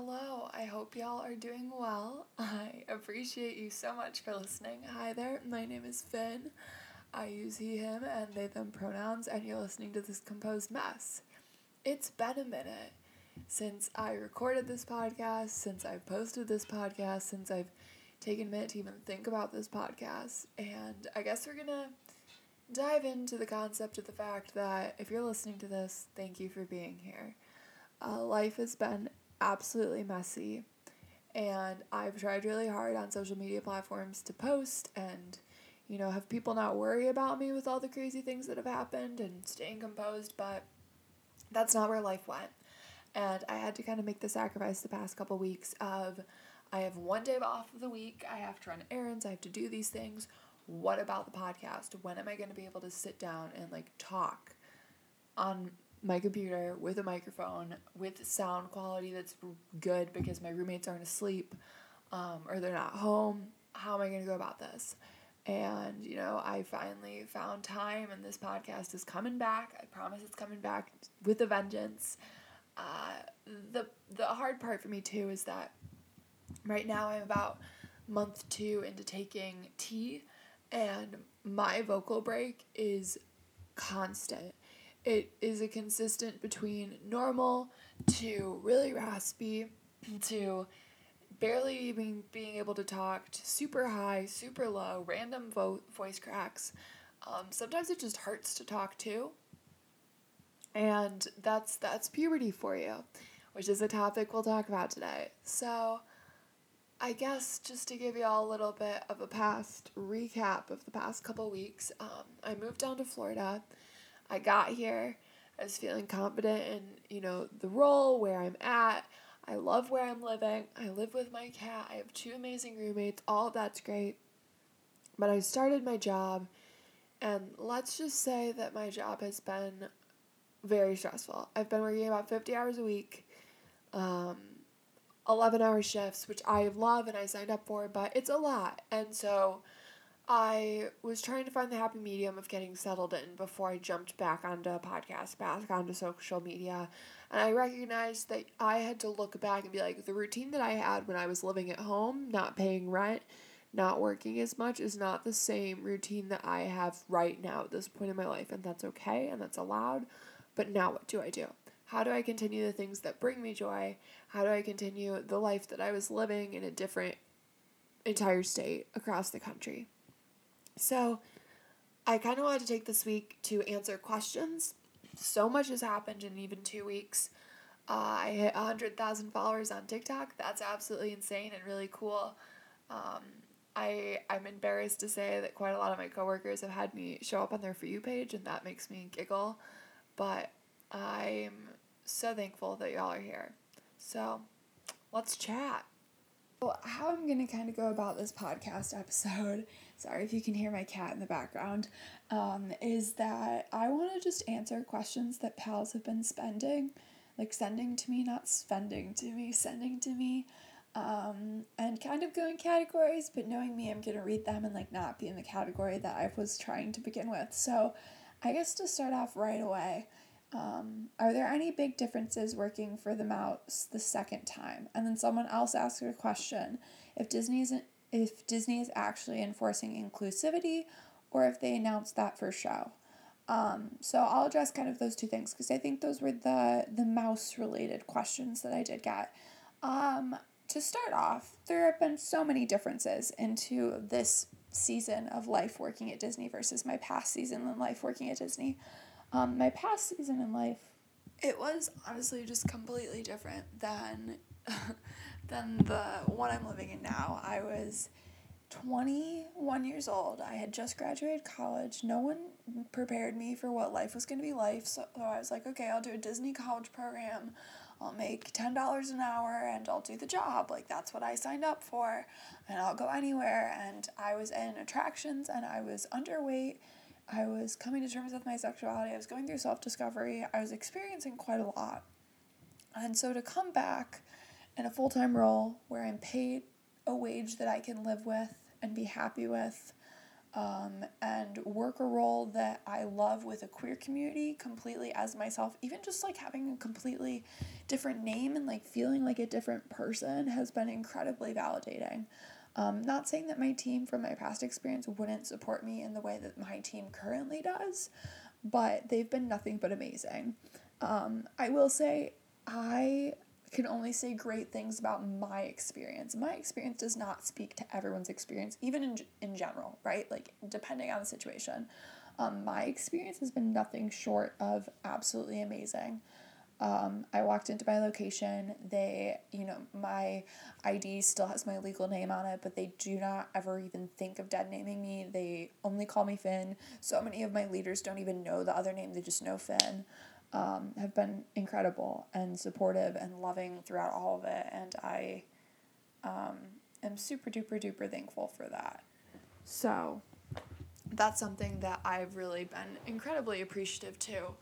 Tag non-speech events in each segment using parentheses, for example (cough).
Hello, I hope y'all are doing well. (laughs) I appreciate you so much for listening. Hi there, my name is Finn. I use he, him, and they, them pronouns, and you're listening to this composed mess. It's been a minute since I recorded this podcast, since I've posted this podcast, since I've taken a minute to even think about this podcast, and I guess we're gonna dive into the concept of the fact that if you're listening to this, thank you for being here. Uh, life has been absolutely messy. And I've tried really hard on social media platforms to post and, you know, have people not worry about me with all the crazy things that have happened and staying composed, but that's not where life went. And I had to kind of make the sacrifice the past couple weeks of I have one day off of the week, I have to run errands, I have to do these things. What about the podcast? When am I going to be able to sit down and like talk on my computer with a microphone with sound quality that's good because my roommates aren't asleep um, or they're not home. How am I going to go about this? And, you know, I finally found time, and this podcast is coming back. I promise it's coming back with a vengeance. Uh, the, the hard part for me, too, is that right now I'm about month two into taking T, and my vocal break is constant it is a consistent between normal to really raspy to barely even being able to talk to super high, super low, random vo- voice cracks. Um, sometimes it just hurts to talk too. And that's that's puberty for you, which is a topic we'll talk about today. So, I guess just to give you all a little bit of a past recap of the past couple weeks, um, I moved down to Florida I got here. I was feeling confident in, you know, the role, where I'm at. I love where I'm living. I live with my cat. I have two amazing roommates. All of that's great. But I started my job, and let's just say that my job has been very stressful. I've been working about 50 hours a week, um, 11 hour shifts, which I love and I signed up for, but it's a lot. And so, I was trying to find the happy medium of getting settled in before I jumped back onto a podcast, back onto social media. And I recognized that I had to look back and be like, the routine that I had when I was living at home, not paying rent, not working as much, is not the same routine that I have right now at this point in my life. And that's okay and that's allowed. But now what do I do? How do I continue the things that bring me joy? How do I continue the life that I was living in a different entire state across the country? So I kind of wanted to take this week to answer questions. So much has happened in even two weeks. Uh, I hit 100,000 followers on TikTok. That's absolutely insane and really cool. Um, I, I'm embarrassed to say that quite a lot of my coworkers have had me show up on their For You page, and that makes me giggle. But I'm so thankful that y'all are here. So let's chat. Well, how I'm going to kind of go about this podcast episode sorry if you can hear my cat in the background, um, is that I want to just answer questions that pals have been spending, like sending to me, not spending to me, sending to me. Um, and kind of go in categories, but knowing me, I'm gonna read them and like not be in the category that I was trying to begin with. So, I guess to start off right away, um, are there any big differences working for the mouse the second time? And then someone else asked a question: If Disney isn't if Disney is actually enforcing inclusivity or if they announced that for show. Um, so I'll address kind of those two things because I think those were the the mouse related questions that I did get. Um, to start off, there have been so many differences into this season of life working at Disney versus my past season in life working at Disney. Um, my past season in life, it was honestly just completely different than (laughs) than the one I'm living in now. I was 21 years old. I had just graduated college. No one prepared me for what life was going to be like. So, I was like, okay, I'll do a Disney college program. I'll make $10 an hour and I'll do the job. Like, that's what I signed up for. And I'll go anywhere. And I was in attractions and I was underweight. I was coming to terms with my sexuality. I was going through self discovery. I was experiencing quite a lot. And so to come back in a full time role where I'm paid a wage that I can live with and be happy with, um, and work a role that I love with a queer community completely as myself. Even just like having a completely different name and like feeling like a different person has been incredibly validating. Um, not saying that my team from my past experience wouldn't support me in the way that my team currently does, but they've been nothing but amazing. Um, I will say, I can only say great things about my experience. My experience does not speak to everyone's experience, even in, in general, right? Like, depending on the situation. Um, my experience has been nothing short of absolutely amazing. Um, I walked into my location. They, you know, my ID still has my legal name on it, but they do not ever even think of dead naming me. They only call me Finn. So many of my leaders don't even know the other name, they just know Finn um, have been incredible and supportive and loving throughout all of it. And I um, am super duper duper thankful for that. So that's something that I've really been incredibly appreciative to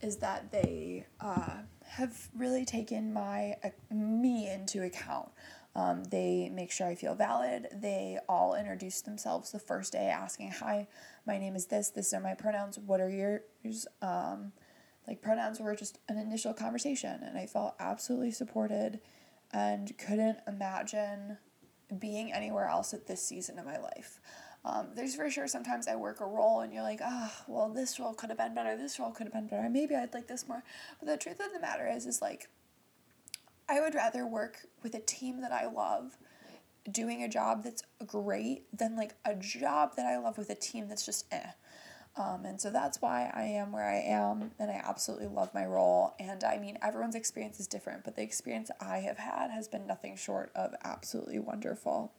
is that they uh, have really taken my uh, me into account. Um, they make sure I feel valid. They all introduce themselves the first day, asking, "Hi, my name is this. This are my pronouns. What are yours?" Um, like pronouns were just an initial conversation and I felt absolutely supported and couldn't imagine being anywhere else at this season of my life. Um, there's for sure sometimes I work a role and you're like, ah, oh, well, this role could have been better, this role could have been better, maybe I'd like this more. But the truth of the matter is, is like, I would rather work with a team that I love doing a job that's great than like a job that I love with a team that's just eh. Um, and so that's why I am where I am, and I absolutely love my role. And I mean, everyone's experience is different, but the experience I have had has been nothing short of absolutely wonderful.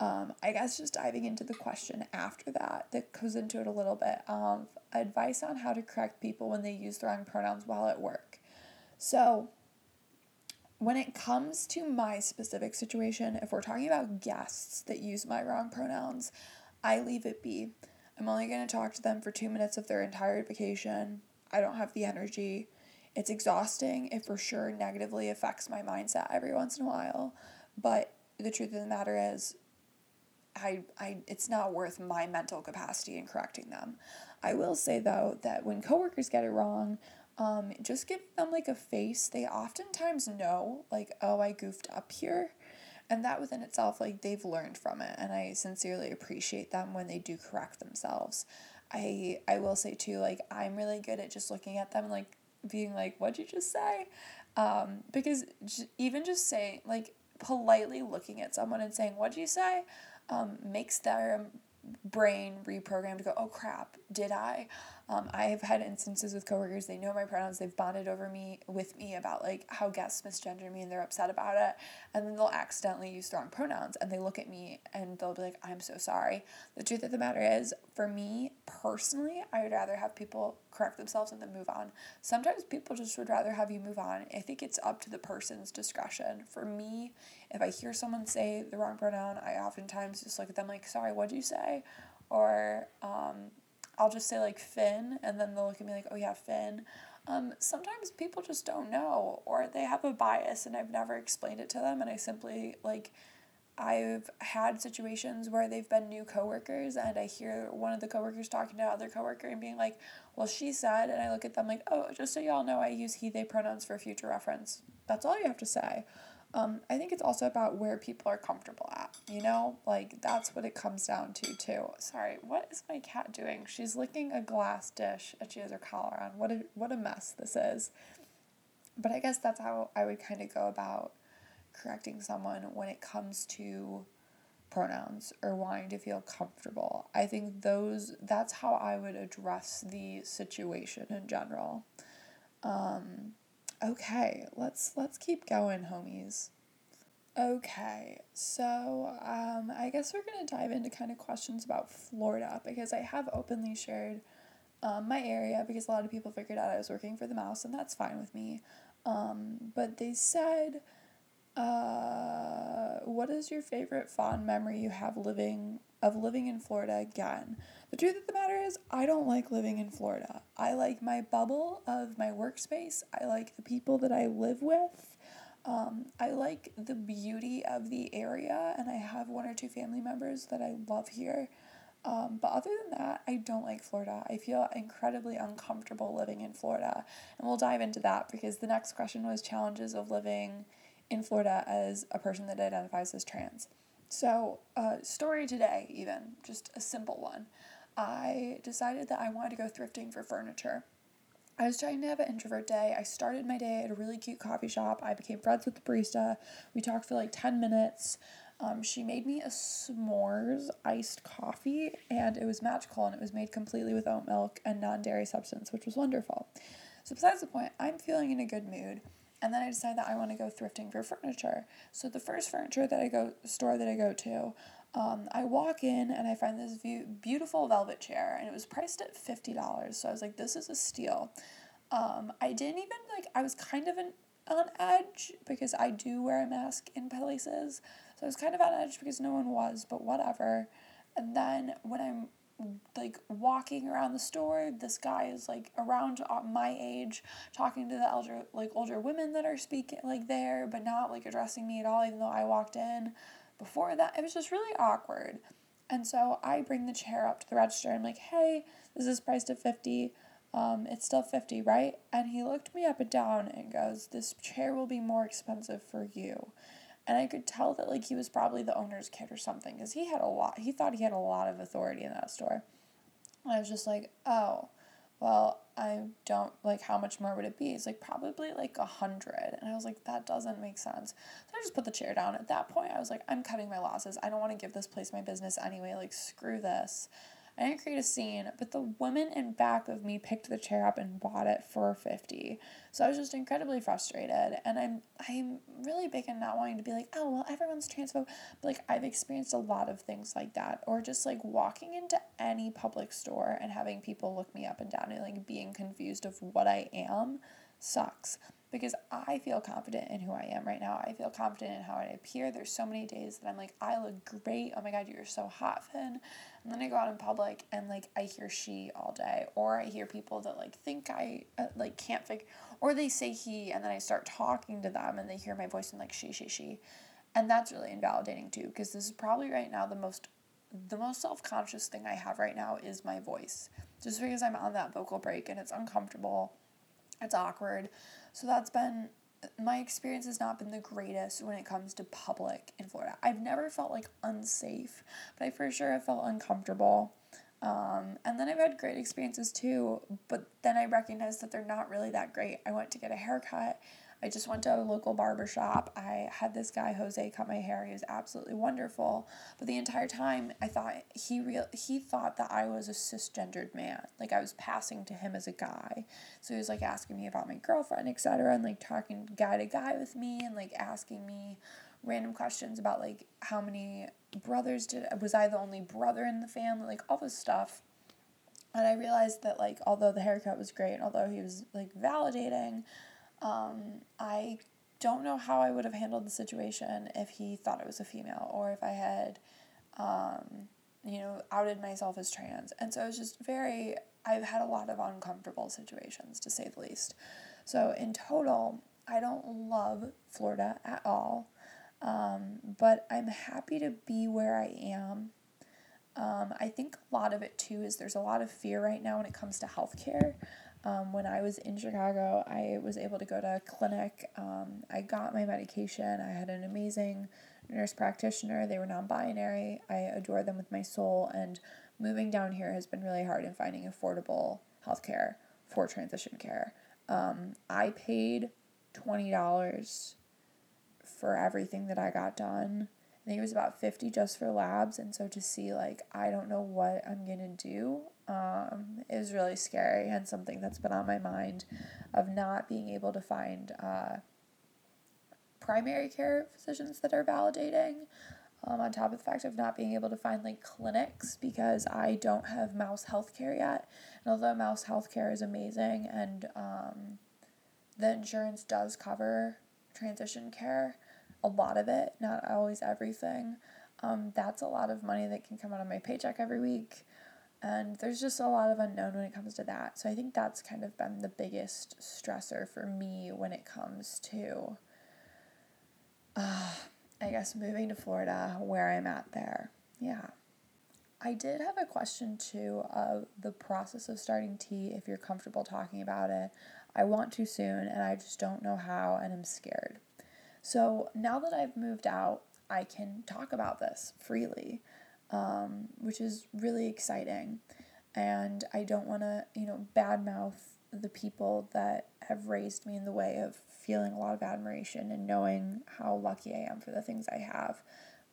Um, I guess just diving into the question after that, that goes into it a little bit of advice on how to correct people when they use the wrong pronouns while at work. So, when it comes to my specific situation, if we're talking about guests that use my wrong pronouns, I leave it be. I'm only going to talk to them for two minutes of their entire vacation. I don't have the energy. It's exhausting. It for sure negatively affects my mindset every once in a while. But the truth of the matter is, I, I it's not worth my mental capacity in correcting them. I will say though that when coworkers get it wrong, um, just giving them like a face, they oftentimes know like, oh, I goofed up here and that within itself like they've learned from it and i sincerely appreciate them when they do correct themselves. I i will say too like i'm really good at just looking at them and like being like what'd you just say? Um, because j- even just saying like politely looking at someone and saying what'd you say? um, makes their brain reprogram to go oh crap did i um, I have had instances with coworkers, they know my pronouns, they've bonded over me with me about like how guests misgender me and they're upset about it. And then they'll accidentally use the wrong pronouns and they look at me and they'll be like, I'm so sorry. The truth of the matter is, for me personally, I would rather have people correct themselves and then move on. Sometimes people just would rather have you move on. I think it's up to the person's discretion. For me, if I hear someone say the wrong pronoun, I oftentimes just look at them like, sorry, what'd you say? Or, um, I'll just say like Finn, and then they'll look at me like, oh yeah, Finn. Um, sometimes people just don't know, or they have a bias, and I've never explained it to them, and I simply like. I've had situations where they've been new coworkers and I hear one of the coworkers talking to another coworker and being like, "Well, she said," and I look at them like, "Oh, just so y'all know, I use he they pronouns for future reference." That's all you have to say. Um, I think it's also about where people are comfortable at, you know? Like, that's what it comes down to, too. Sorry, what is my cat doing? She's licking a glass dish and she has her collar on. What a, what a mess this is. But I guess that's how I would kind of go about correcting someone when it comes to pronouns or wanting to feel comfortable. I think those, that's how I would address the situation in general. Um, Okay, let's let's keep going, homies. Okay, so um, I guess we're gonna dive into kind of questions about Florida because I have openly shared um, my area because a lot of people figured out I was working for the mouse and that's fine with me. Um, but they said, uh, "What is your favorite fond memory you have living of living in Florida again?" The truth of the matter is, I don't like living in Florida. I like my bubble of my workspace. I like the people that I live with. Um, I like the beauty of the area, and I have one or two family members that I love here. Um, but other than that, I don't like Florida. I feel incredibly uncomfortable living in Florida. And we'll dive into that because the next question was challenges of living in Florida as a person that identifies as trans. So, uh, story today, even, just a simple one. I decided that I wanted to go thrifting for furniture. I was trying to have an introvert day. I started my day at a really cute coffee shop. I became friends with the barista. We talked for like 10 minutes. Um, she made me a s'mores iced coffee, and it was magical, and it was made completely with oat milk and non dairy substance, which was wonderful. So, besides the point, I'm feeling in a good mood, and then I decide that I want to go thrifting for furniture. So, the first furniture that I go store that I go to, um, I walk in and I find this view, beautiful velvet chair, and it was priced at fifty dollars. So I was like, "This is a steal." Um, I didn't even like. I was kind of an, on edge because I do wear a mask in places, so I was kind of on edge because no one was, but whatever. And then when I'm like walking around the store, this guy is like around my age, talking to the elder like older women that are speaking like there, but not like addressing me at all, even though I walked in. Before that, it was just really awkward. And so I bring the chair up to the register. I'm like, hey, this is priced at 50 um, it's still 50 right and he looked me up and down and goes this chair will be more expensive for you and I could tell that like he was probably the owner's kid or something because he had a lot. He thought he had a lot of authority in that store. And I was just like, oh, well, I don't like how much more would it be? It's like probably like a hundred. And I was like, that doesn't make sense. So I just put the chair down. At that point, I was like, I'm cutting my losses. I don't want to give this place my business anyway. Like, screw this. I didn't create a scene, but the woman in back of me picked the chair up and bought it for 50. So I was just incredibly frustrated. And I'm I'm really big in not wanting to be like, oh well everyone's transphobe. But like I've experienced a lot of things like that. Or just like walking into any public store and having people look me up and down and like being confused of what I am sucks because I feel confident in who I am right now. I feel confident in how I appear. There's so many days that I'm like, I look great. Oh my God, you're so hot, Finn. And then I go out in public and like I hear she all day, or I hear people that like think I uh, like can't figure, or they say he, and then I start talking to them and they hear my voice and like she, she, she. And that's really invalidating too, because this is probably right now the most the most self-conscious thing I have right now is my voice. Just because I'm on that vocal break and it's uncomfortable, it's awkward. So that's been my experience has not been the greatest when it comes to public in Florida. I've never felt like unsafe, but I for sure have felt uncomfortable. Um, and then I've had great experiences too, but then I recognized that they're not really that great. I went to get a haircut I just went to a local barber shop. I had this guy Jose cut my hair. He was absolutely wonderful. But the entire time, I thought he real he thought that I was a cisgendered man. Like I was passing to him as a guy. So he was like asking me about my girlfriend, etc., and like talking guy to guy with me, and like asking me random questions about like how many brothers did was I the only brother in the family, like all this stuff. And I realized that like although the haircut was great, and although he was like validating, um, I don't know how I would have handled the situation if he thought it was a female or if I had, um, you know, outed myself as trans. And so it's just very, I've had a lot of uncomfortable situations to say the least. So in total, I don't love Florida at all, um, but I'm happy to be where I am. Um, I think a lot of it too is there's a lot of fear right now when it comes to healthcare. Um, when I was in Chicago, I was able to go to a clinic. Um, I got my medication. I had an amazing nurse practitioner. They were non binary. I adore them with my soul. And moving down here has been really hard in finding affordable healthcare for transition care. Um, I paid $20 for everything that I got done. I think it was about 50 just for labs. And so to see, like, I don't know what I'm going to do um, is really scary and something that's been on my mind of not being able to find uh, primary care physicians that are validating. Um, on top of the fact of not being able to find like clinics because I don't have mouse healthcare yet. And although mouse healthcare is amazing and um, the insurance does cover transition care, a lot of it, not always everything. Um, that's a lot of money that can come out of my paycheck every week. And there's just a lot of unknown when it comes to that. So I think that's kind of been the biggest stressor for me when it comes to, uh, I guess, moving to Florida, where I'm at there. Yeah. I did have a question too of the process of starting T if you're comfortable talking about it. I want to soon and I just don't know how and I'm scared. So now that I've moved out, I can talk about this freely, um, which is really exciting. And I don't want to, you know, badmouth the people that have raised me in the way of feeling a lot of admiration and knowing how lucky I am for the things I have.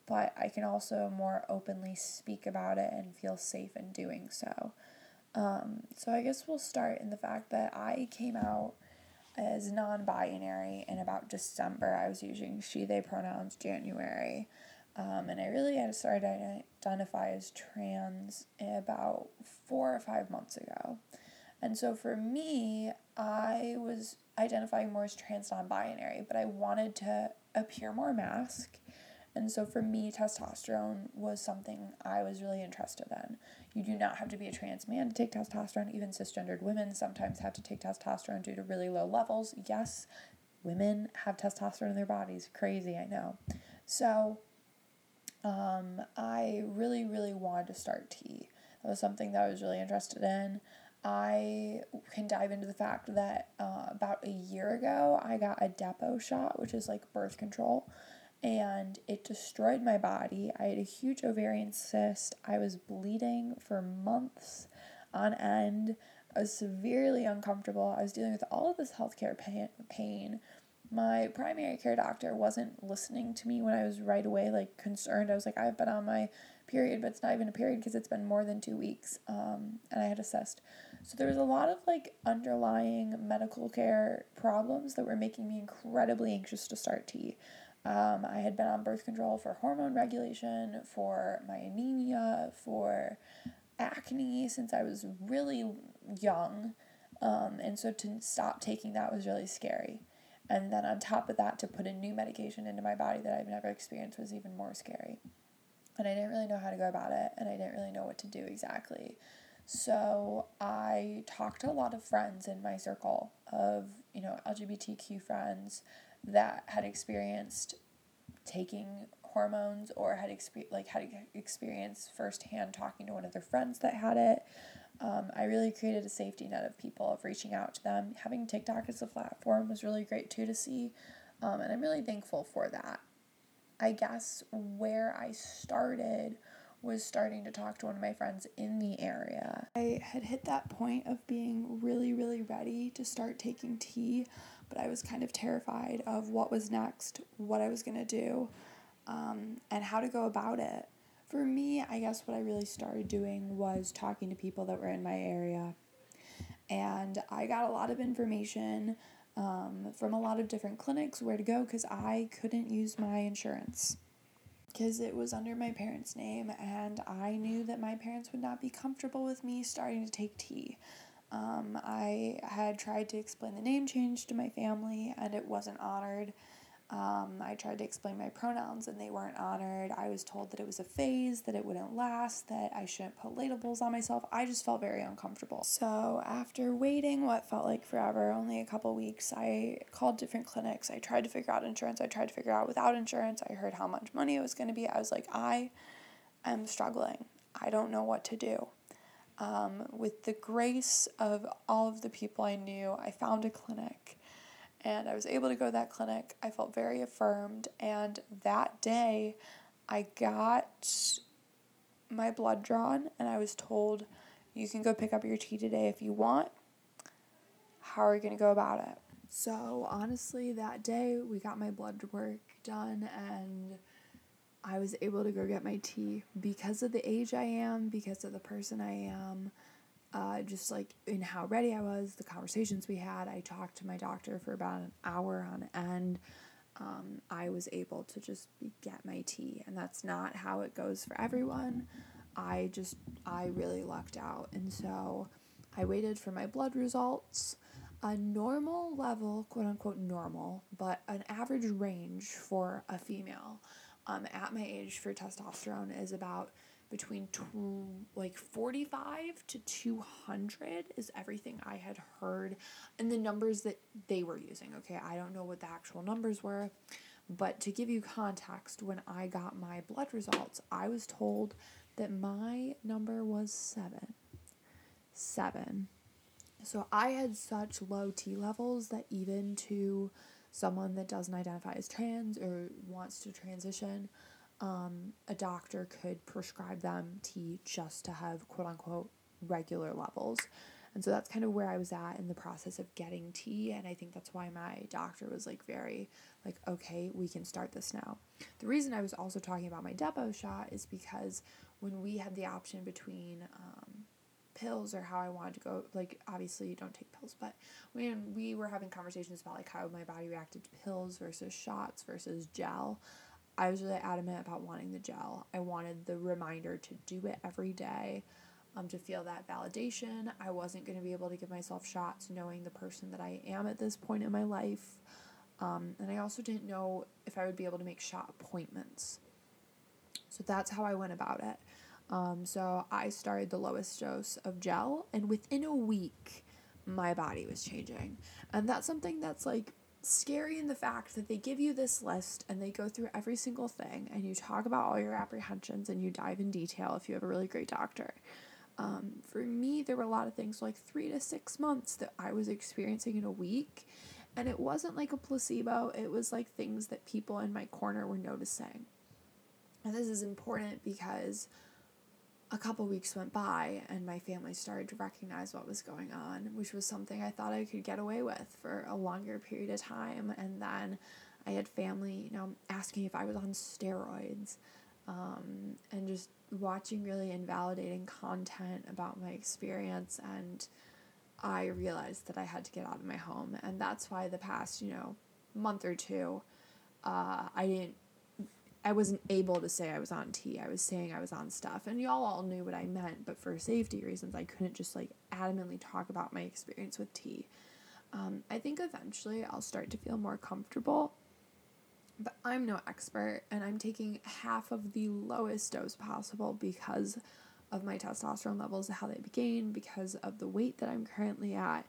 But I can also more openly speak about it and feel safe in doing so. Um, so I guess we'll start in the fact that I came out as non binary in about December. I was using she, they pronouns January. Um, and I really had started to identify as trans about four or five months ago. And so for me, I was identifying more as trans non binary, but I wanted to appear more masc. And so for me, testosterone was something I was really interested in. You do not have to be a trans man to take testosterone. Even cisgendered women sometimes have to take testosterone due to really low levels. Yes, women have testosterone in their bodies. Crazy, I know. So um, I really, really wanted to start T. That was something that I was really interested in. I can dive into the fact that uh, about a year ago, I got a Depo shot, which is like birth control, and it destroyed my body. I had a huge ovarian cyst. I was bleeding for months on end. I was severely uncomfortable. I was dealing with all of this healthcare pain. My primary care doctor wasn't listening to me when I was right away like concerned. I was like, I've been on my period, but it's not even a period because it's been more than two weeks. Um, and I had a cyst. So there was a lot of like underlying medical care problems that were making me incredibly anxious to start T. Um, I had been on birth control for hormone regulation, for my anemia, for acne since I was really young. Um, and so to stop taking that was really scary. And then on top of that, to put a new medication into my body that I've never experienced was even more scary. And I didn't really know how to go about it, and I didn't really know what to do exactly. So I talked to a lot of friends in my circle of, you know, LGBTQ friends that had experienced taking hormones or had exper- like had experience firsthand talking to one of their friends that had it. Um, I really created a safety net of people of reaching out to them. Having TikTok as a platform was really great too to see, um, and I'm really thankful for that. I guess where I started was starting to talk to one of my friends in the area. I had hit that point of being really, really ready to start taking T, but I was kind of terrified of what was next, what I was going to do, um, and how to go about it. For me, I guess what I really started doing was talking to people that were in my area. And I got a lot of information um, from a lot of different clinics where to go because I couldn't use my insurance because it was under my parents' name, and I knew that my parents would not be comfortable with me starting to take T. Um, I had tried to explain the name change to my family, and it wasn't honored. Um, I tried to explain my pronouns and they weren't honored. I was told that it was a phase, that it wouldn't last, that I shouldn't put labels on myself. I just felt very uncomfortable. So, after waiting what felt like forever, only a couple weeks, I called different clinics. I tried to figure out insurance. I tried to figure out without insurance. I heard how much money it was going to be. I was like, I am struggling. I don't know what to do. Um, with the grace of all of the people I knew, I found a clinic and I was able to go to that clinic. I felt very affirmed, and that day I got my blood drawn, and I was told, You can go pick up your T today if you want. How are you going to go about it? So, honestly, that day we got my blood work done, and I was able to go get my T because of the age I am, because of the person I am uh, just like in how ready I was, the conversations we had. I talked to my doctor for about an hour on end. Um, I was able to just get my T, and that's not how it goes for everyone. I just, I really lucked out. And so I waited for my blood results. A normal level, quote unquote normal, but an average range for a female um, at my age for testosterone is about between two, like 45 to 200 is everything I had heard and the numbers that they were using. Okay, I don't know what the actual numbers were, but to give you context, when I got my blood results, I was told that my number was seven. Seven. So I had such low T levels that even to someone that doesn't identify as trans or wants to transition, um, a doctor could prescribe them T just to have quote unquote regular levels. And so that's kind of where I was at in the process of getting T. And I think that's why my doctor was like very, like, okay, we can start this now. The reason I was also talking about my Depo shot is because when we had the option between um, pills or how I wanted to go, like, obviously you don't take pills, but when we were having conversations about like how my body reacted to pills versus shots versus gel, I was really adamant about wanting the gel. I wanted the reminder to do it every day um, to feel that validation. I wasn't going to be able to give myself shots knowing the person that I am at this point in my life. Um, and I also didn't know if I would be able to make shot appointments. So that's how I went about it. Um, so I started the lowest dose of gel, and within a week, my body was changing. And that's something that's like scary in the fact that they give you this list and they go through every single thing, and you talk about all your apprehensions and you dive in detail if you have a really great doctor. Um, for me, there were a lot of things like three to six months that I was experiencing in a week. And it wasn't like a placebo, it was like things that people in my corner were noticing. And this is important because a couple weeks went by and my family started to recognize what was going on, which was something I thought I could get away with for a longer period of time. And then I had family, you know, asking if I was on steroids um, and just watching really invalidating content about my experience and I realized that I had to get out of my home and that's why the past you know month or two uh, I didn't I wasn't able to say I was on T. I was saying I was on stuff and y'all all knew what I meant but for safety reasons I couldn't just like adamantly talk about my experience with T. Um, I think eventually I'll start to feel more comfortable but I'm no expert and I'm taking half of the lowest dose possible because of my testosterone levels, how they began, because of the weight that I'm currently at.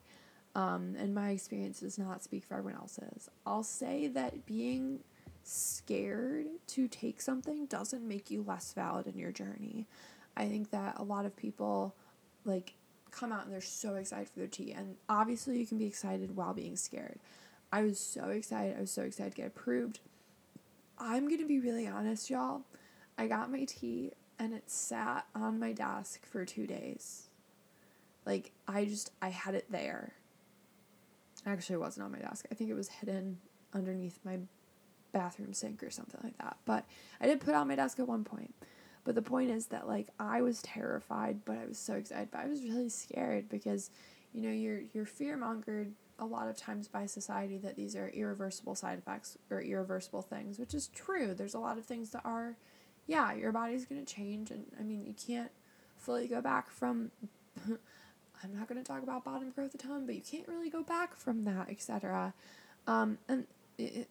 Um, and my experience does not speak for everyone else's. I'll say that being scared to take something doesn't make you less valid in your journey. I think that a lot of people like come out and they're so excited for their T, and obviously you can be excited while being scared. I was so excited. I was so excited to get approved. I'm going to be really honest, y'all. I got my T and it sat on my desk for two days. Like, I just, I had it there. Actually, it wasn't on my desk. I think it was hidden underneath my bathroom sink or something like that. But I did put on my desk at one point. But the point is that, like, I was terrified, but I was so excited. But I was really scared because, you know, you're, you're fear mongered a lot of times by society that these are irreversible side effects or irreversible things, which is true. There's a lot of things that are, yeah, your body's to change. And I mean, you can't fully go back from, (laughs) I'm not to talk about bottom growth a ton, but you can't really go back from that, etc. Um, and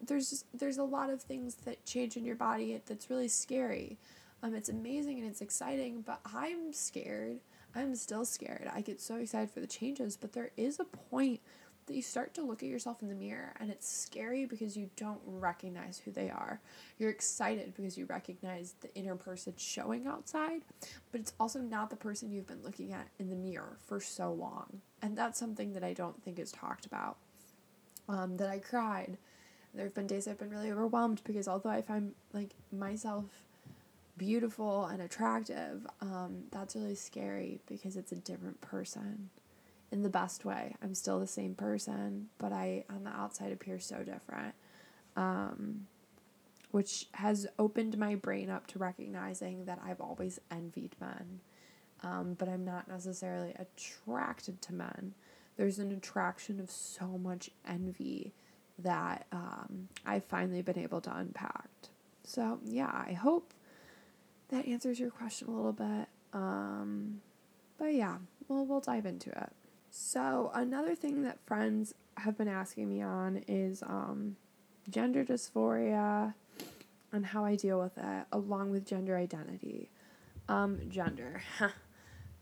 there's there's a lot of things that change in your body that's really scary. Um, it's amazing and it's exciting, but I'm scared. I'm still scared. I get so excited for the changes, but there is a point that you start to look at yourself in the mirror and it's scary because you don't recognize who they are. You're excited because you recognize the inner person showing outside, but it's also not the person you've been looking at in the mirror for so long. And that's something that I don't think is talked about. Um, that I cried. There have been days I've been really overwhelmed because although I find like myself beautiful and attractive, um, that's really scary because it's a different person in the best way. I'm still the same person, but I on the outside appear so different. Um, which has opened my brain up to recognizing that I've always envied men. Um, but I'm not necessarily attracted to men. There's an attraction of so much envy that um, I've finally been able to unpack. So, yeah, I hope that answers your question a little bit. Um, but yeah, we'll, we'll dive into it. So, another thing that friends have been asking me on is um, gender dysphoria and how I deal with it, along with gender identity. Um, gender. (laughs)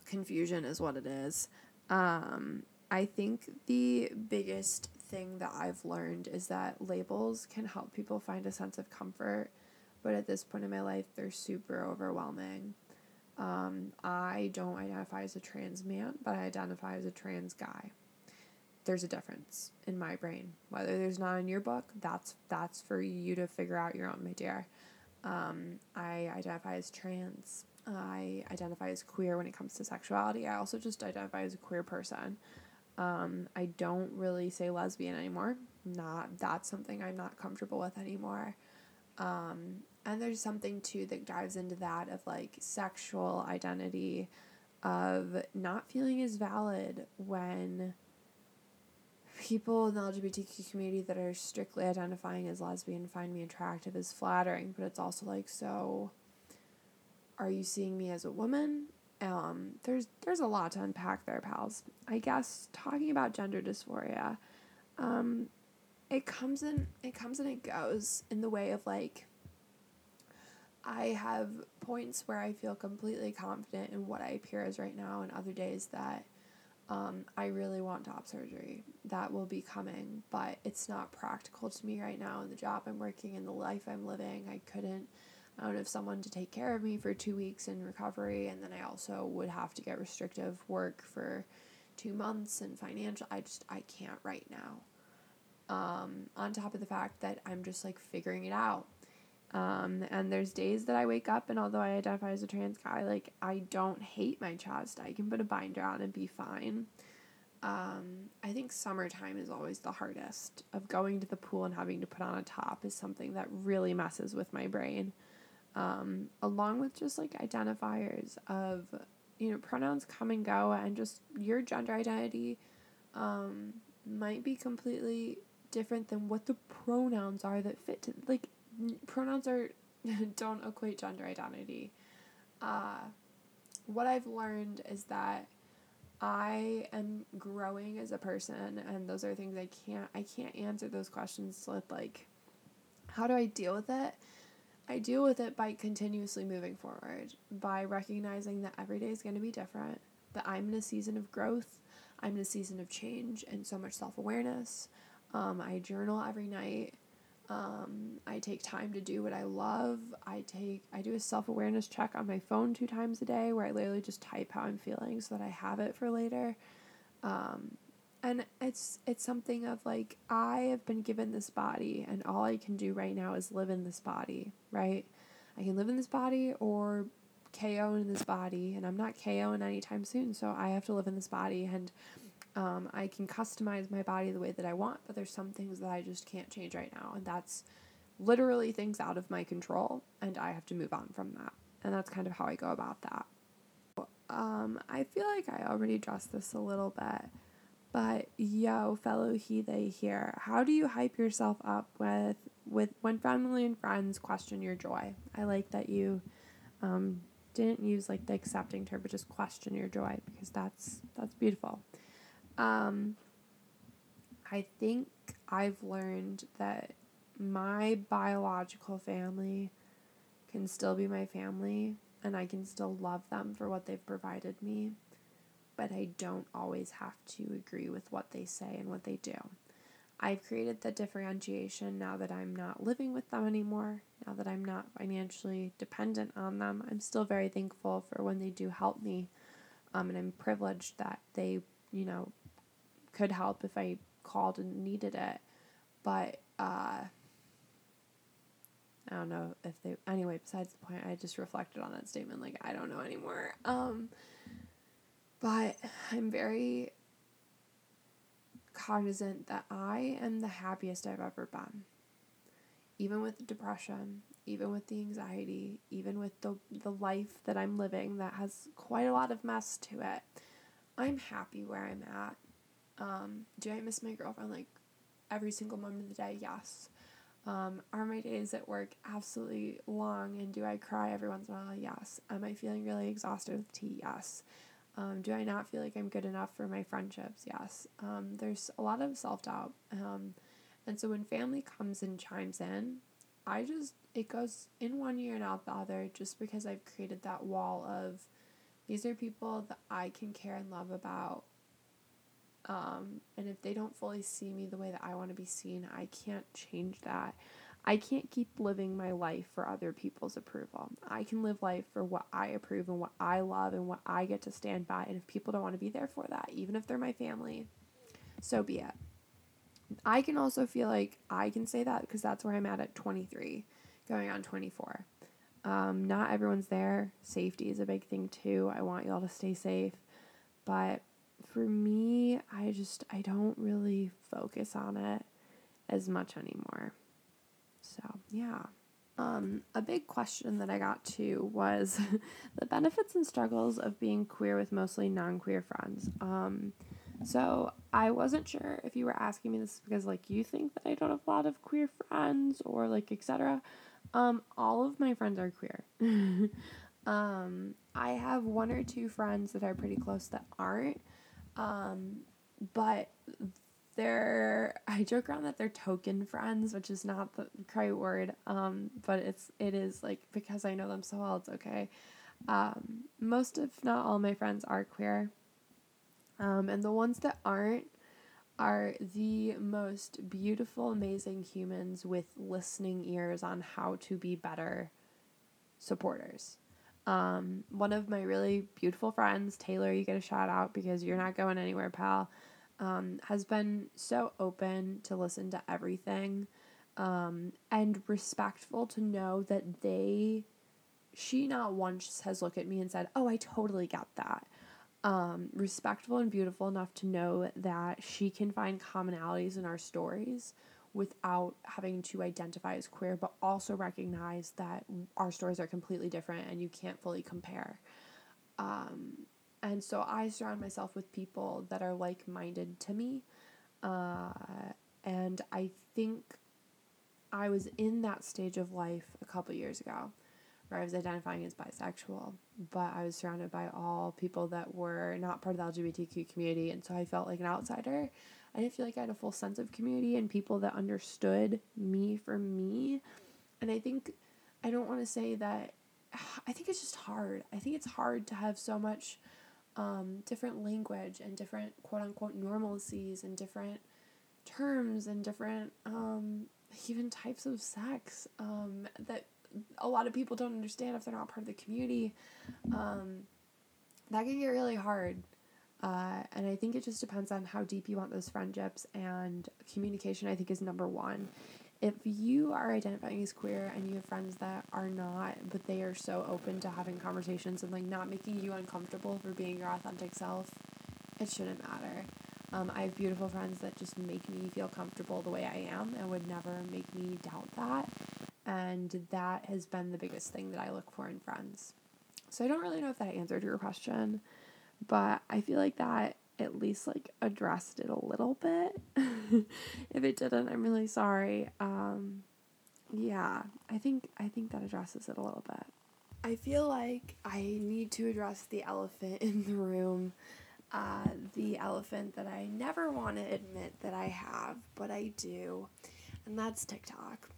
Confusion is what it is. Um, I think the biggest thing that I've learned is that labels can help people find a sense of comfort, but at this point in my life, they're super overwhelming. Um, I don't identify as a trans man, but I identify as a trans guy. There's a difference in my brain. Whether there's not in your book, that's that's for you to figure out your own, my dear. Um, I identify as trans. I identify as queer when it comes to sexuality. I also just identify as a queer person. Um, I don't really say lesbian anymore. Not that's something I'm not comfortable with anymore. Um, and there's something too that dives into that of like sexual identity, of not feeling as valid when people in the LGBTQ community that are strictly identifying as lesbian find me attractive is flattering, but it's also like so are you seeing me as a woman? Um, there's there's a lot to unpack there, pals. I guess talking about gender dysphoria, um, it comes in it comes and it goes in the way of like I have points where I feel completely confident in what I appear as right now, and other days that um, I really want top surgery. That will be coming, but it's not practical to me right now in the job I'm working in the life I'm living. I couldn't I don't have someone to take care of me for two weeks in recovery, and then I also would have to get restrictive work for two months and financial. I just I can't right now. Um, on top of the fact that I'm just like figuring it out. Um, and there's days that I wake up and although I identify as a trans guy, like I don't hate my chest. I can put a binder on and be fine. Um, I think summertime is always the hardest. Of going to the pool and having to put on a top is something that really messes with my brain um, along with just like identifiers of you know pronouns come and go and just your gender identity um, might be completely different than what the pronouns are that fit to like pronouns are (laughs) don't equate gender identity. Uh, what i've learned is that i am growing as a person and those are things i can't i can't answer those questions with like how do i deal with it I deal with it by continuously moving forward, by recognizing that every day is going to be different, that I'm in a season of growth, I'm in a season of change and so much self awareness. Um, I journal every night. Um, I take time to do what I love. I take I do a self awareness check on my phone two times a day where I literally just type how I'm feeling so that I have it for later. Um, and it's it's something of like I have been given this body and all I can do right now is live in this body, right? I can live in this body or KO in this body and I'm not ko KOing anytime soon, so I have to live in this body and um, I can customize my body the way that I want, but there's some things that I just can't change right now, and that's literally things out of my control, and I have to move on from that. And that's kind of how I go about that. Um, I feel like I already addressed this a little bit, but yo, fellow he they here, how do you hype yourself up with with when family and friends question your joy? I like that you um, didn't use like the accepting term, but just question your joy because that's that's beautiful. Um, I think I've learned that my biological family can still be my family and I can still love them for what they've provided me but I don't always have to agree with what they say and what they do. I've created the differentiation now that I'm not living with them anymore, now that I'm not financially dependent on them. I'm still very thankful for when they do help me. Um, and I'm privileged that they, you know, could help if I called and needed it. But uh, I don't know if they. Anyway, besides the point, I just reflected on that statement. Like, I don't know anymore. Um, but I'm very cognizant that I am the happiest I've ever been. Even with the depression, even with the anxiety, even with the, the life that I'm living that has quite a lot of mess to it, I'm happy where I'm at. Um, do I miss my girlfriend like every single moment of the day? Yes. Um, are my days at work absolutely long and do I cry every once in a while? Yes. Am I feeling really exhausted with T? Yes. Um, do I not feel like I'm good enough for my friendships? Yes. Um, there's a lot of self doubt. Um, and so when family comes and chimes in, I just, it goes in one ear and out the other just because I've created that wall of these are people that I can care and love about. Um, and if they don't fully see me the way that I want to be seen, I can't change that. I can't keep living my life for other people's approval. I can live life for what I approve and what I love and what I get to stand by. And if people don't want to be there for that, even if they're my family, so be it. I can also feel like I can say that because that's where I'm at at 23, going on 24. Um, not everyone's there. Safety is a big thing too. I want y'all to stay safe. But for me, I just, I don't really focus on it as much anymore. So, yeah. Um, a big question that I got to was (laughs) the benefits and struggles of being queer with mostly non queer friends. Um, so I wasn't sure if you were asking me this because like you think that I don't have a lot of queer friends or like etc. Um, all of my friends are queer. (laughs) um, I have one or two friends that are pretty close that aren't. Um, but they're I joke around that they're token friends, which is not the right word. Um, but it's it is like because I know them so well, it's okay. Um, most if not all my friends are queer. Um, and the ones that aren't are the most beautiful, amazing humans with listening ears on how to be better supporters. Um, one of my really beautiful friends, Taylor, you get a shout out because you're not going anywhere, pal um, has been so open to listen to everything um, and respectful to know that they, she not once has looked at me and said, Oh, I totally get that. Um, respectful and beautiful enough to know that she can find commonalities in our stories without having to identify as queer, but also recognize that our stories are completely different and you can't fully compare. Um, and so I surround myself with people that are like minded to me. Uh, and I think I was in that stage of life a couple years ago where I was identifying as bisexual, but I was surrounded by all people that were not part of the LGBTQ community. And so I felt like an outsider. I didn't feel like I had a full sense of community and people that understood me for me. And I think, I don't want to say that, I think it's just hard. I think it's hard to have so much um, different language and different quote unquote normalcies and different terms and different um, even types of sex um, that a lot of people don't understand if they're not part of the community. Um, that can get really hard. Uh, and I think it just depends on how deep you want those friendships and communication. I think is number one if you are identifying as queer and you have friends that are not, but they are so open to having conversations and like not making you uncomfortable for being your authentic self, it shouldn't matter. Um, I have beautiful friends that just make me feel comfortable the way I am and would never make me doubt that. And that has been the biggest thing that I look for in friends. So I don't really know if that answered your question, but I feel like that at least like addressed it a little bit. (laughs) if it didn't, I'm really sorry. Um, yeah, I think I think that addresses it a little bit. I feel like I need to address the elephant in the room. Uh, the elephant that I never want to admit that I have, but I do, and that's TikTok.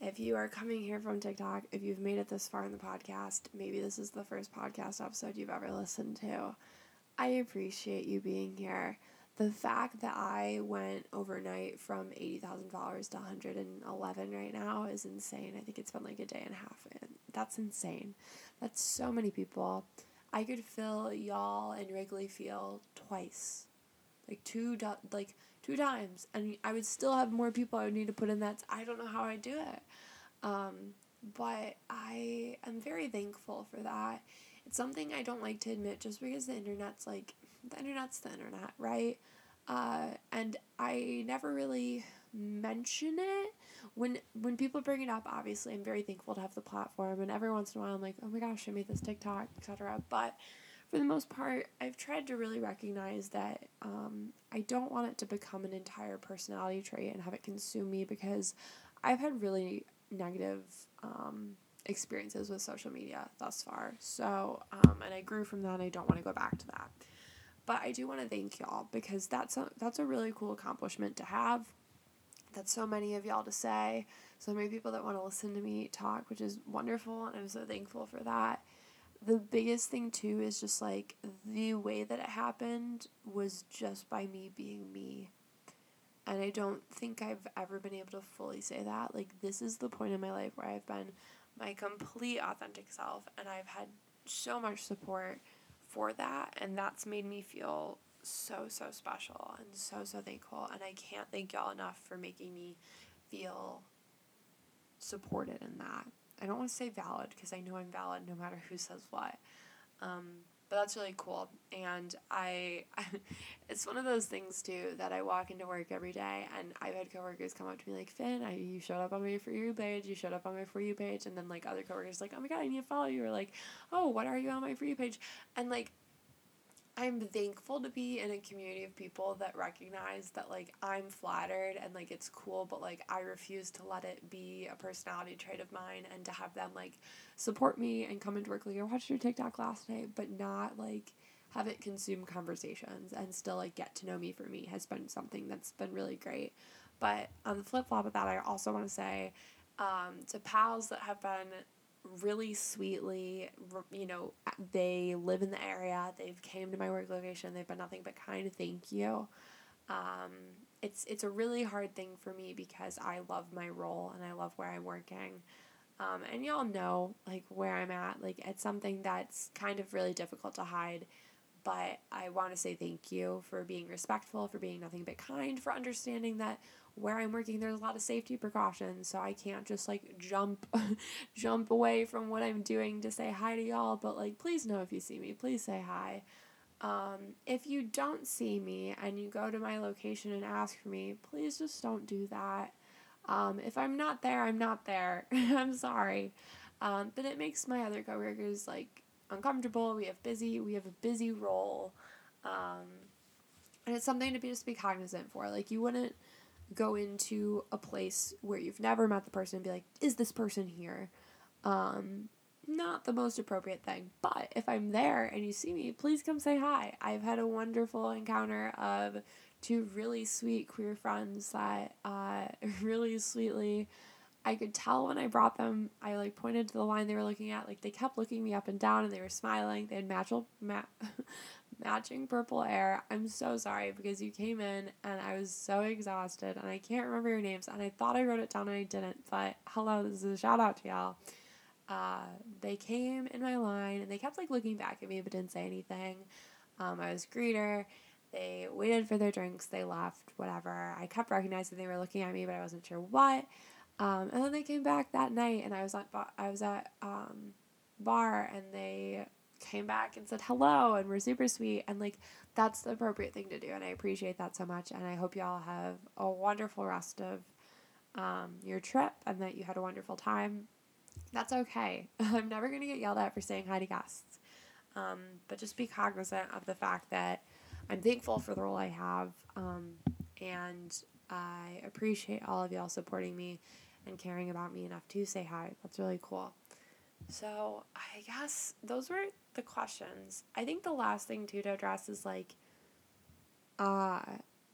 If you are coming here from TikTok, if you've made it this far in the podcast, maybe this is the first podcast episode you've ever listened to. I appreciate you being here. The fact that I went overnight from $80,000 to 111 right now is insane. I think it's been like a day and a half. And that's insane. That's so many people. I could fill y'all and Wrigley Field twice. Like two like two times and I would still have more people I would need to put in that. I don't know how I do it. Um, but I am very thankful for that it's something I don't like to admit just because the internet's like, the internet's the internet, right? Uh, and I never really mention it when when people bring it up obviously i'm very thankful to have the platform and every once in a while i'm like oh my gosh i made this tiktok etc but for the most part i've tried to really recognize that um, i don't want it to become an entire personality trait and have it consume me because i've had really negative um, experiences with social media thus far. So, um, and I grew from that. and I don't want to go back to that. But I do want to thank y'all because that's a, that's a really cool accomplishment to have. That's so many of y'all to say. So many people that want to listen to me talk, which is wonderful, and I'm so thankful for that. The biggest thing too is just like the way that it happened was just by me being me. and I don't think I've ever been able to fully say that. Like, this is the point in my life where I've been my complete authentic self, and I've had so much support for that, and that's made me feel so, so special and so, so thankful. And I can't thank y'all enough for making me feel supported in that. I don't want to say valid because I know I'm valid no matter who says what. Um, but that's really cool. And I, (laughs) it's one of those things too that i walk into work every day and i've had coworkers come up to me like finn I, you showed up on my for you page you showed up on my for you page. And then like other coworkers like oh my god i need to follow you. Or like oh what are you on my for you page? And like I'm thankful to be in a community of people that recognize that like I'm flattered and like it's cool, but like I refuse to let it be a personality trait of mine and to have them like support me and come into work like I watched your TikTok last night, but not like have it consume conversations and still like get to know me for me has been something that's been really great. But on the flip flop of that, I also want to say um, to pals that have been really sweetly you know they live in the area they've came to my work location they've been nothing but kind thank you. Um, it's it's a really hard thing for me because i love my role and i love where i'm working. Um, and y'all know like where i'm at like it's something that's kind of really difficult to hide but i want to say thank you for being respectful for being nothing but kind for understanding that where I'm working there's a lot of safety precautions, so I can't just like jump (laughs) jump away from what I'm doing to say hi to y'all, but like please know if you see me, please say hi. Um, if you don't see me and you go to my location and ask for me, please just don't do that. Um, if I'm not there, I'm not there. (laughs) I'm sorry. Um, but it makes my other coworkers like uncomfortable. We have busy, we have a busy role. Um, and it's something to be just be cognizant for. Like you wouldn't go into a place where you've never met the person and be like, is this person here? Um, not the most appropriate thing. But if I'm there and you see me, please come say hi. I've had a wonderful encounter of two really sweet queer friends that uh, (laughs) really sweetly. I could tell when I brought them, I like pointed to the line they were looking at, like they kept looking me up and down and they were smiling. They had matchel, ma- (laughs) matching purple hair. I'm so sorry because you came in and I was so exhausted and I can't remember your names and I thought I wrote it down and I didn't. But hello, this is a shout out to y'all. Uh, they came in my line and they kept like looking back at me but didn't say anything. Um, I was greeter. They waited for their drinks. They left. Whatever. I kept recognizing they were looking at me, but I wasn't sure what. Um, and then they came back that night, and I was at I was at um, bar, and they came back and said hello and were super sweet and like that's the appropriate thing to do and I appreciate that so much and I hope y'all have a wonderful rest of um, your trip and that you had a wonderful time. That's okay. (laughs) I'm never gonna get yelled at for saying hi to guests. Um, but just be cognizant of the fact that I'm thankful for the role I have um, and I appreciate all of y'all supporting me and caring about me enough to say hi. That's really cool. So I guess those were the questions. I think the last thing too to address is like, uh,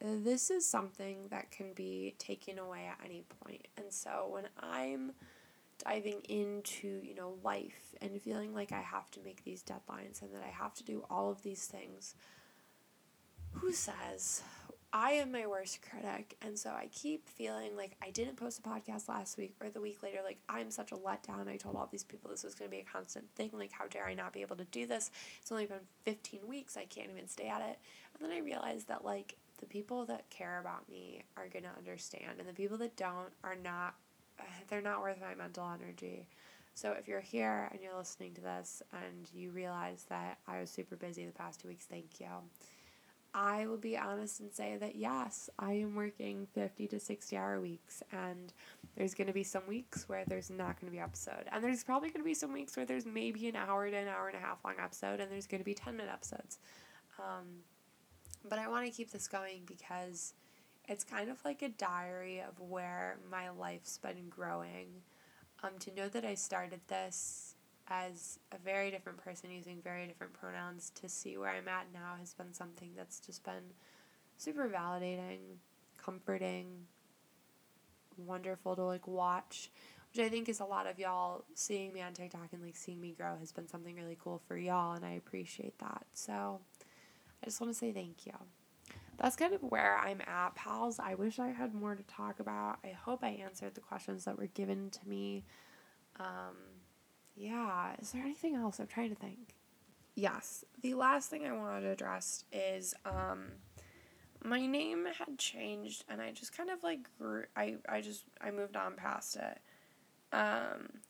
this is something that can be taken away at any point. And so when I'm diving into, you know, life and feeling like I have to make these deadlines and that I have to do all of these things, who says I am my worst critic. And so I keep feeling like I didn't post a podcast last week or the week later. Like, I'm such a letdown. I told all these people this was going to be a constant thing. Like, how dare I not be able to do this? It's only been 15 weeks. I can't even stay at it. And then I realized that, like, the people that care about me are going to understand. And the people that don't are not, (sighs) they're not worth my mental energy. So if you're here and you're listening to this and you realize that I was super busy the past two weeks, thank you. I will be honest and say that yes, I am working 50 to 60 hour weeks and there's going to be some weeks where there's not going to be episode. And there's probably going to be some weeks where there's maybe an hour to an hour and a half long episode and there's going to be 10 minute episodes. Um, but I want to keep this going because it's kind of like a diary of where my life's been growing. Um, to know that I started this as a very different person using very different pronouns to see where I'm at now has been something that's just been super validating, comforting, wonderful to like watch, which I think is a lot of y'all seeing me on TikTok and like seeing me grow has been something really cool for y'all and I appreciate that. So I just want to say thank you. that's kind of where I'm at, pals. I wish I had more to talk about. I hope I answered the questions that were given to me. Um, yeah, is there anything else? I'm trying to think. Yes, the last thing I wanted to address is um, my name had changed, and I just kind of like grew. I I just I moved on past it. Um,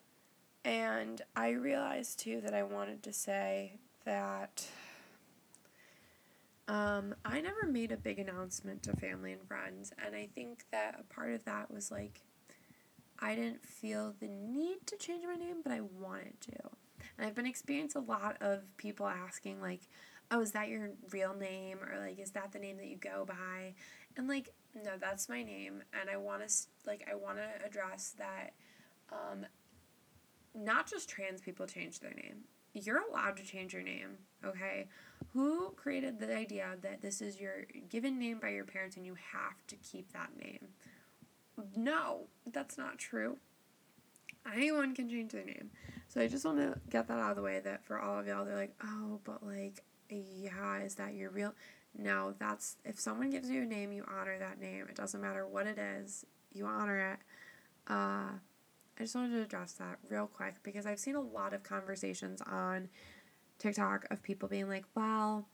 and I realized too that I wanted to say that um, I never made a big announcement to family and friends, and I think that a part of that was like I didn't feel the need to change my name, but I wanted to. And I've been experiencing a lot of people asking like, "Oh, is that your real name?" or like, "Is that the name that you go by?" And like, no, that's my name, and I want to like I want to address that. Um, not just trans people change their name. You're allowed to change your name, okay? Who created the idea that this is your given name by your parents and you have to keep that name? No, that's not true. Anyone can change their name. So I just want to get that out of the way that for all of y'all, they're like, oh, but like, yeah, is that your real? No, that's if someone gives you a name, you honor that name. It doesn't matter what it is, you honor it. Uh, I just wanted to address that real quick because I've seen a lot of conversations on TikTok of people being like, well,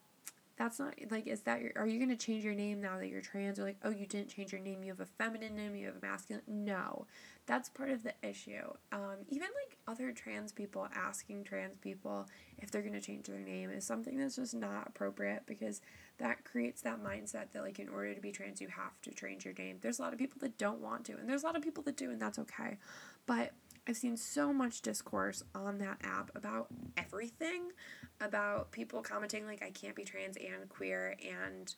that's not like is that your are you going to change your name now that you're trans? Or like oh you didn't change your name. You have a feminine name. You have a masculine no. That's part of the issue. Um, even like other trans people asking trans people if they're going to change their name is something that's just not appropriate because that creates that mindset that like in order to be trans you have to change your name. There's a lot of people that don't want to and there's a lot of people that do and that's okay. But I've seen so much discourse on that app about everything, about people commenting like I can't be trans and queer and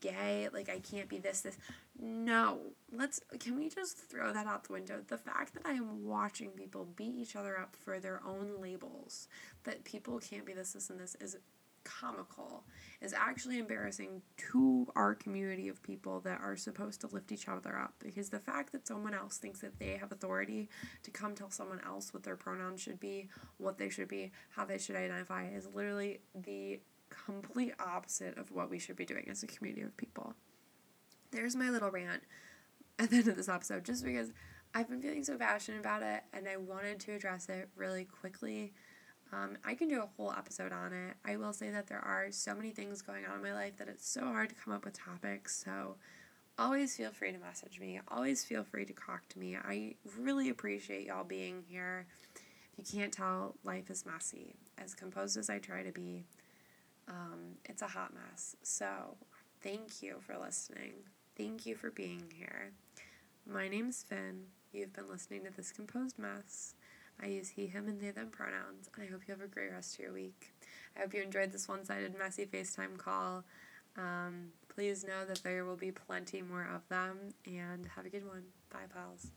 gay, like I can't be this this. No. Let's can we just throw that out the window? The fact that I am watching people beat each other up for their own labels, that people can't be this this and this is comical is actually embarrassing to our community of people that are supposed to lift each other up because the fact that someone else thinks that they have authority to come tell someone else what their pronouns should be, what they should be, how they should identify is literally the complete opposite of what we should be doing as a community of people. There's my little rant at the end of this episode just because I've been feeling so passionate about it and I wanted to address it really quickly um, I can do a whole episode on it. I will say that there are so many things going on in my life that it's so hard to come up with topics. So always feel free to message me. Always feel free to talk to me. I really appreciate y'all being here. If you can't tell, life is messy. As composed as I try to be, um, it's a hot mess. So thank you for listening. Thank you for being here. My name's Finn. You've been listening to this composed mess. I use he, him, and they, them pronouns, and I hope you have a great rest of your week. I hope you enjoyed this one sided, messy FaceTime call. Um, please know that there will be plenty more of them, and have a good one. Bye, pals.